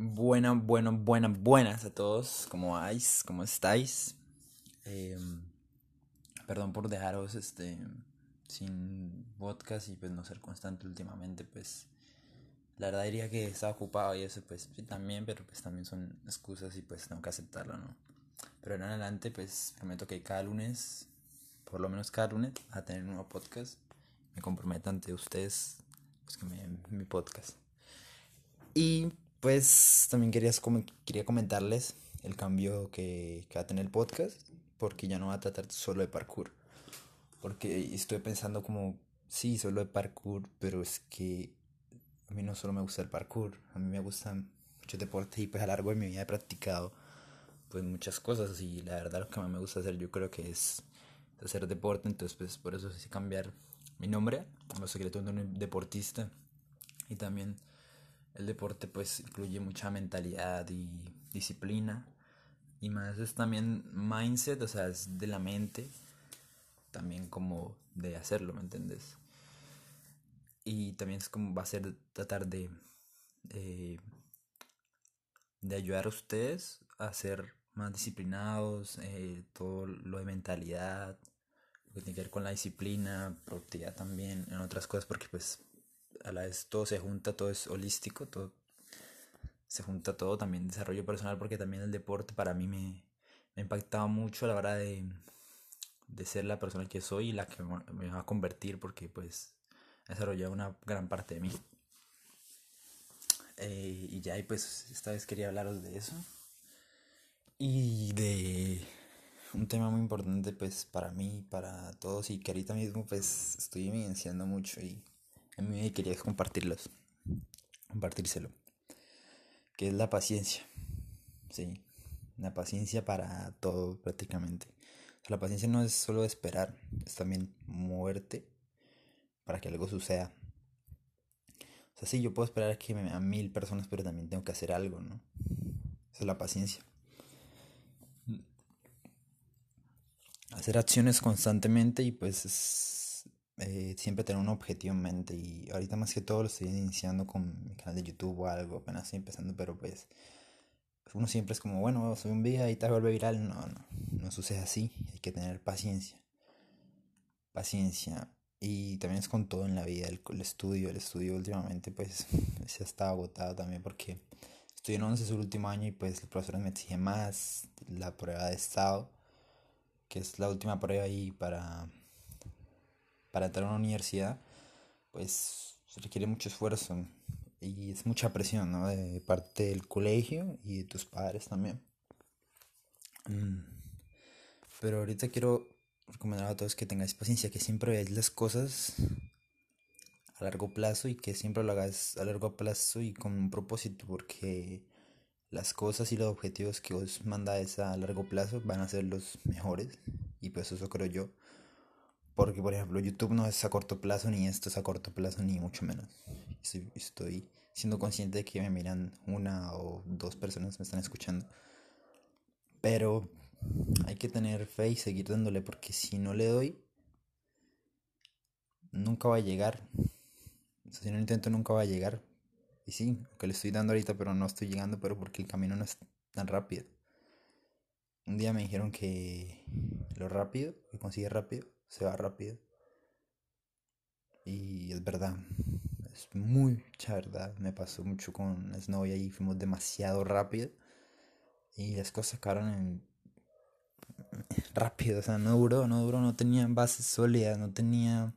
Buenas, bueno, buenas, buenas a todos. ¿Cómo vais? ¿Cómo estáis? Em, perdón por dejaros este sin podcast y pues no ser constante últimamente, pues la verdad diría que estaba ocupado y eso pues también, pero pues también son excusas y pues tengo que aceptarlo, ¿no? Pero en adelante pues prometo que cada lunes, por lo menos cada lunes, a tener un nuevo podcast. Me comprometo ante ustedes pues que me den mi podcast. Y pues también querías quería comentarles el cambio que, que va a tener el podcast, porque ya no va a tratar solo de parkour. Porque estoy pensando como, sí, solo de parkour, pero es que a mí no solo me gusta el parkour, a mí me gustan muchos deportes y pues a lo largo de mi vida he practicado pues muchas cosas y la verdad lo que más me gusta hacer yo creo que es hacer deporte, entonces pues por eso decidí cambiar mi nombre Los Secretos de un Deportista y también el deporte pues incluye mucha mentalidad y disciplina y más es también mindset, o sea, es de la mente, también como de hacerlo, ¿me entiendes? Y también es como va a ser tratar de, de, ayudar a ustedes a ser más disciplinados, eh, todo lo de mentalidad, lo que tiene que ver con la disciplina, productividad también, en otras cosas, porque pues a la vez todo se junta, todo es holístico, todo se junta todo, también desarrollo personal, porque también el deporte para mí me, me ha impactado mucho a la hora de, de ser la persona que soy y la que me va a convertir, porque pues he desarrollado una gran parte de mí. Eh, y ya, y pues esta vez quería hablaros de eso. Y de un tema muy importante pues para mí, para todos y que ahorita mismo pues estoy evidenciando mucho y a mí quería compartirlos, compartírselo, que es la paciencia, sí, la paciencia para todo prácticamente. la paciencia no es solo esperar, es también moverte para que algo suceda. O sea, sí, yo puedo esperar a que vean mil personas, pero también tengo que hacer algo, ¿no? Esa es la paciencia. Hacer acciones constantemente y pues eh, siempre tener un objetivo en mente y ahorita más que todo lo estoy iniciando con mi canal de YouTube o algo, apenas estoy empezando, pero pues uno siempre es como, bueno, soy un día y te vuelve viral, no, no, no sucede así, hay que tener paciencia, paciencia. Y también es con todo en la vida, el, estudio, el estudio últimamente pues se está agotado también porque estoy en 11 su último año y pues el profesor me exige más, la prueba de estado, que es la última prueba ahí para para entrar a una universidad, pues se requiere mucho esfuerzo y es mucha presión, ¿no? De parte del colegio y de tus padres también. Mm. Pero ahorita quiero recomendar a todos que tengáis paciencia, que siempre veáis las cosas a largo plazo y que siempre lo hagáis a largo plazo y con un propósito, porque las cosas y los objetivos que os mandáis a largo plazo van a ser los mejores y pues eso creo yo. Porque, por ejemplo, YouTube no es a corto plazo, ni esto es a corto plazo, ni mucho menos. Estoy, siendo consciente de que me miran una o dos personas me están escuchando. Pero hay que tener fe y seguir dándole, porque si no le doy, nunca va a llegar. si no lo intento, nunca va a llegar. Y sí, que le estoy dando ahorita, pero no estoy llegando, pero porque el camino no es tan rápido. Un día me dijeron que lo rápido, que consigue rápido, se va rápido. Y es verdad, es mucha verdad. Me pasó mucho con Snow y ahí fuimos demasiado rápido. Y las cosas acabaron en rápido, o sea, no duró, no duró, no tenía bases sólidas, no tenía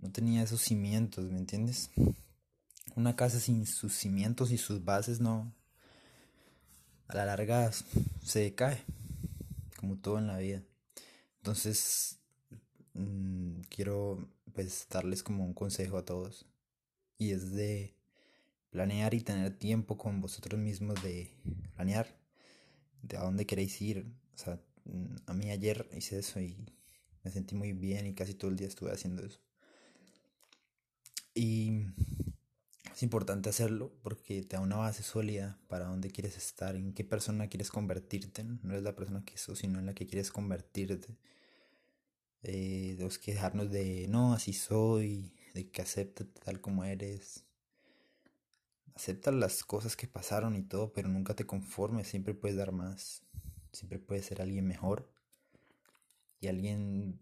no tenía esos cimientos, ¿me entiendes? Una casa sin sus cimientos y sus bases no a la larga se cae, como todo en la vida. Entonces, Mm, quiero pues darles como un consejo a todos y es de planear y tener tiempo con vosotros mismos de planear de a dónde queréis ir. O sea, mm, a mí ayer hice eso y me sentí muy bien y casi todo el día estuve haciendo eso. Y es importante hacerlo porque te da una base sólida para dónde quieres estar, en qué persona quieres convertirte. No es la persona que sos, sino en la que quieres convertirte eh, tenemos que dejarnos de no, así soy, de que acepte tal como eres. acepta las cosas que pasaron y todo, pero nunca te conformes, siempre puedes dar más, siempre puedes ser alguien mejor y alguien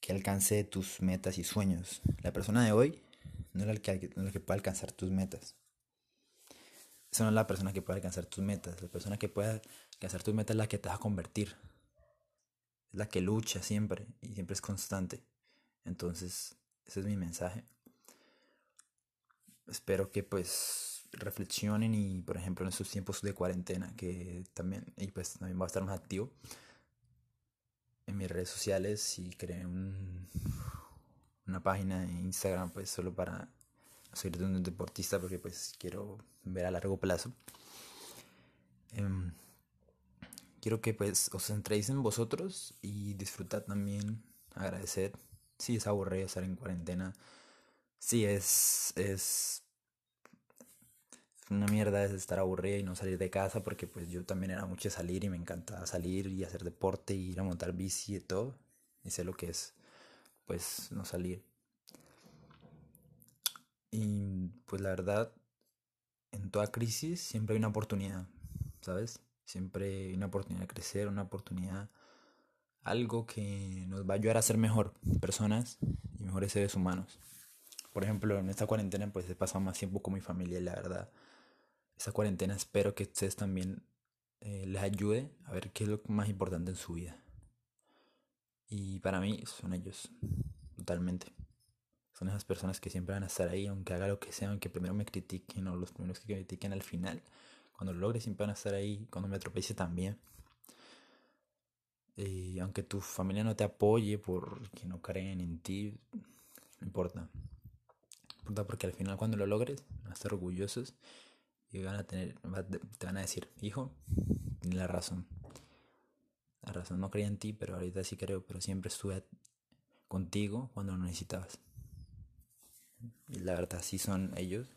que alcance tus metas y sueños. La persona de hoy no es la que, no es la que puede alcanzar tus metas. Esa no es la persona que puede alcanzar tus metas. La persona que puede alcanzar tus metas es la que te va a convertir. La que lucha siempre y siempre es constante. Entonces, ese es mi mensaje. Espero que pues reflexionen y por ejemplo en estos tiempos de cuarentena que también y pues también va a estar más activo en mis redes sociales y creé un, una página en Instagram pues solo para de un deportista porque pues quiero ver a largo plazo. Em, quiero que pues os centréis en vosotros y disfrutad también, agradecer. Si es aburrido estar en cuarentena. Si es, es una mierda es estar aburrido y no salir de casa porque pues yo también era mucho salir y me encanta salir y hacer deporte y ir a montar bici y todo. Y sé lo que es pues no salir. Y pues la verdad, en toda crisis siempre hay una oportunidad, ¿sabes? Siempre una oportunidad de crecer, una oportunidad, algo que nos va a ayudar a ser mejor personas y mejores seres humanos. Por ejemplo, en esta cuarentena pues he pasado más tiempo con mi familia y la verdad, esta cuarentena espero que ustedes también eh, les ayude a ver qué es lo más importante en su vida. Y para mí son ellos, totalmente. Son esas personas que siempre van a estar ahí, aunque haga lo que sea, aunque primero me critiquen o los primeros que me critiquen al final. Cuando lo logre siempre van a estar ahí, cuando me atropelle también. Y aunque tu familia no te apoye porque no creen en ti, no importa. No importa porque al final cuando lo logres van a estar orgullosos y van a tener, te van a decir, hijo, tienes la razón. La razón no creía en ti, pero ahorita sí creo, pero siempre estuve contigo cuando lo necesitabas. Y la verdad, sí son ellos.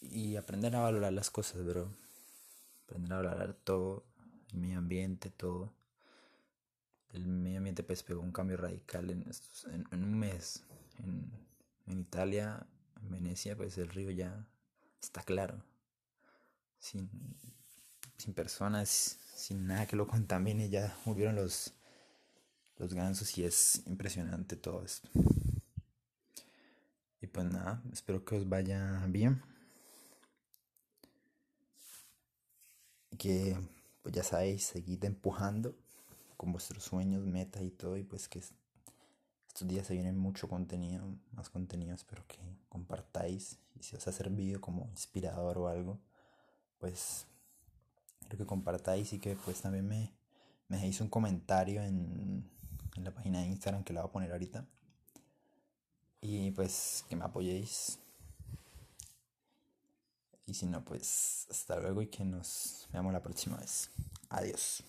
Y aprender a valorar las cosas, bro. Aprender a valorar todo, el medio ambiente, todo. El medio ambiente pues pegó un cambio radical en, en, un mes. En, en Italia, en Venecia, pues el río ya está claro. Sin, sin personas, sin nada que lo contamine, ya murieron los, los gansos y es impresionante todo esto. Y pues nada, espero que os vaya bien. Que pues ya sabéis, seguid empujando con vuestros sueños, metas y todo. Y pues que estos días se viene mucho contenido, más contenido. Espero que compartáis. Y si os ha servido como inspirador o algo, pues creo que compartáis y que pues también me, me dejéis un comentario en, en la página de Instagram que la voy a poner ahorita y pues que me apoyéis. Y si no, pues hasta luego y que nos veamos la próxima vez. Adiós.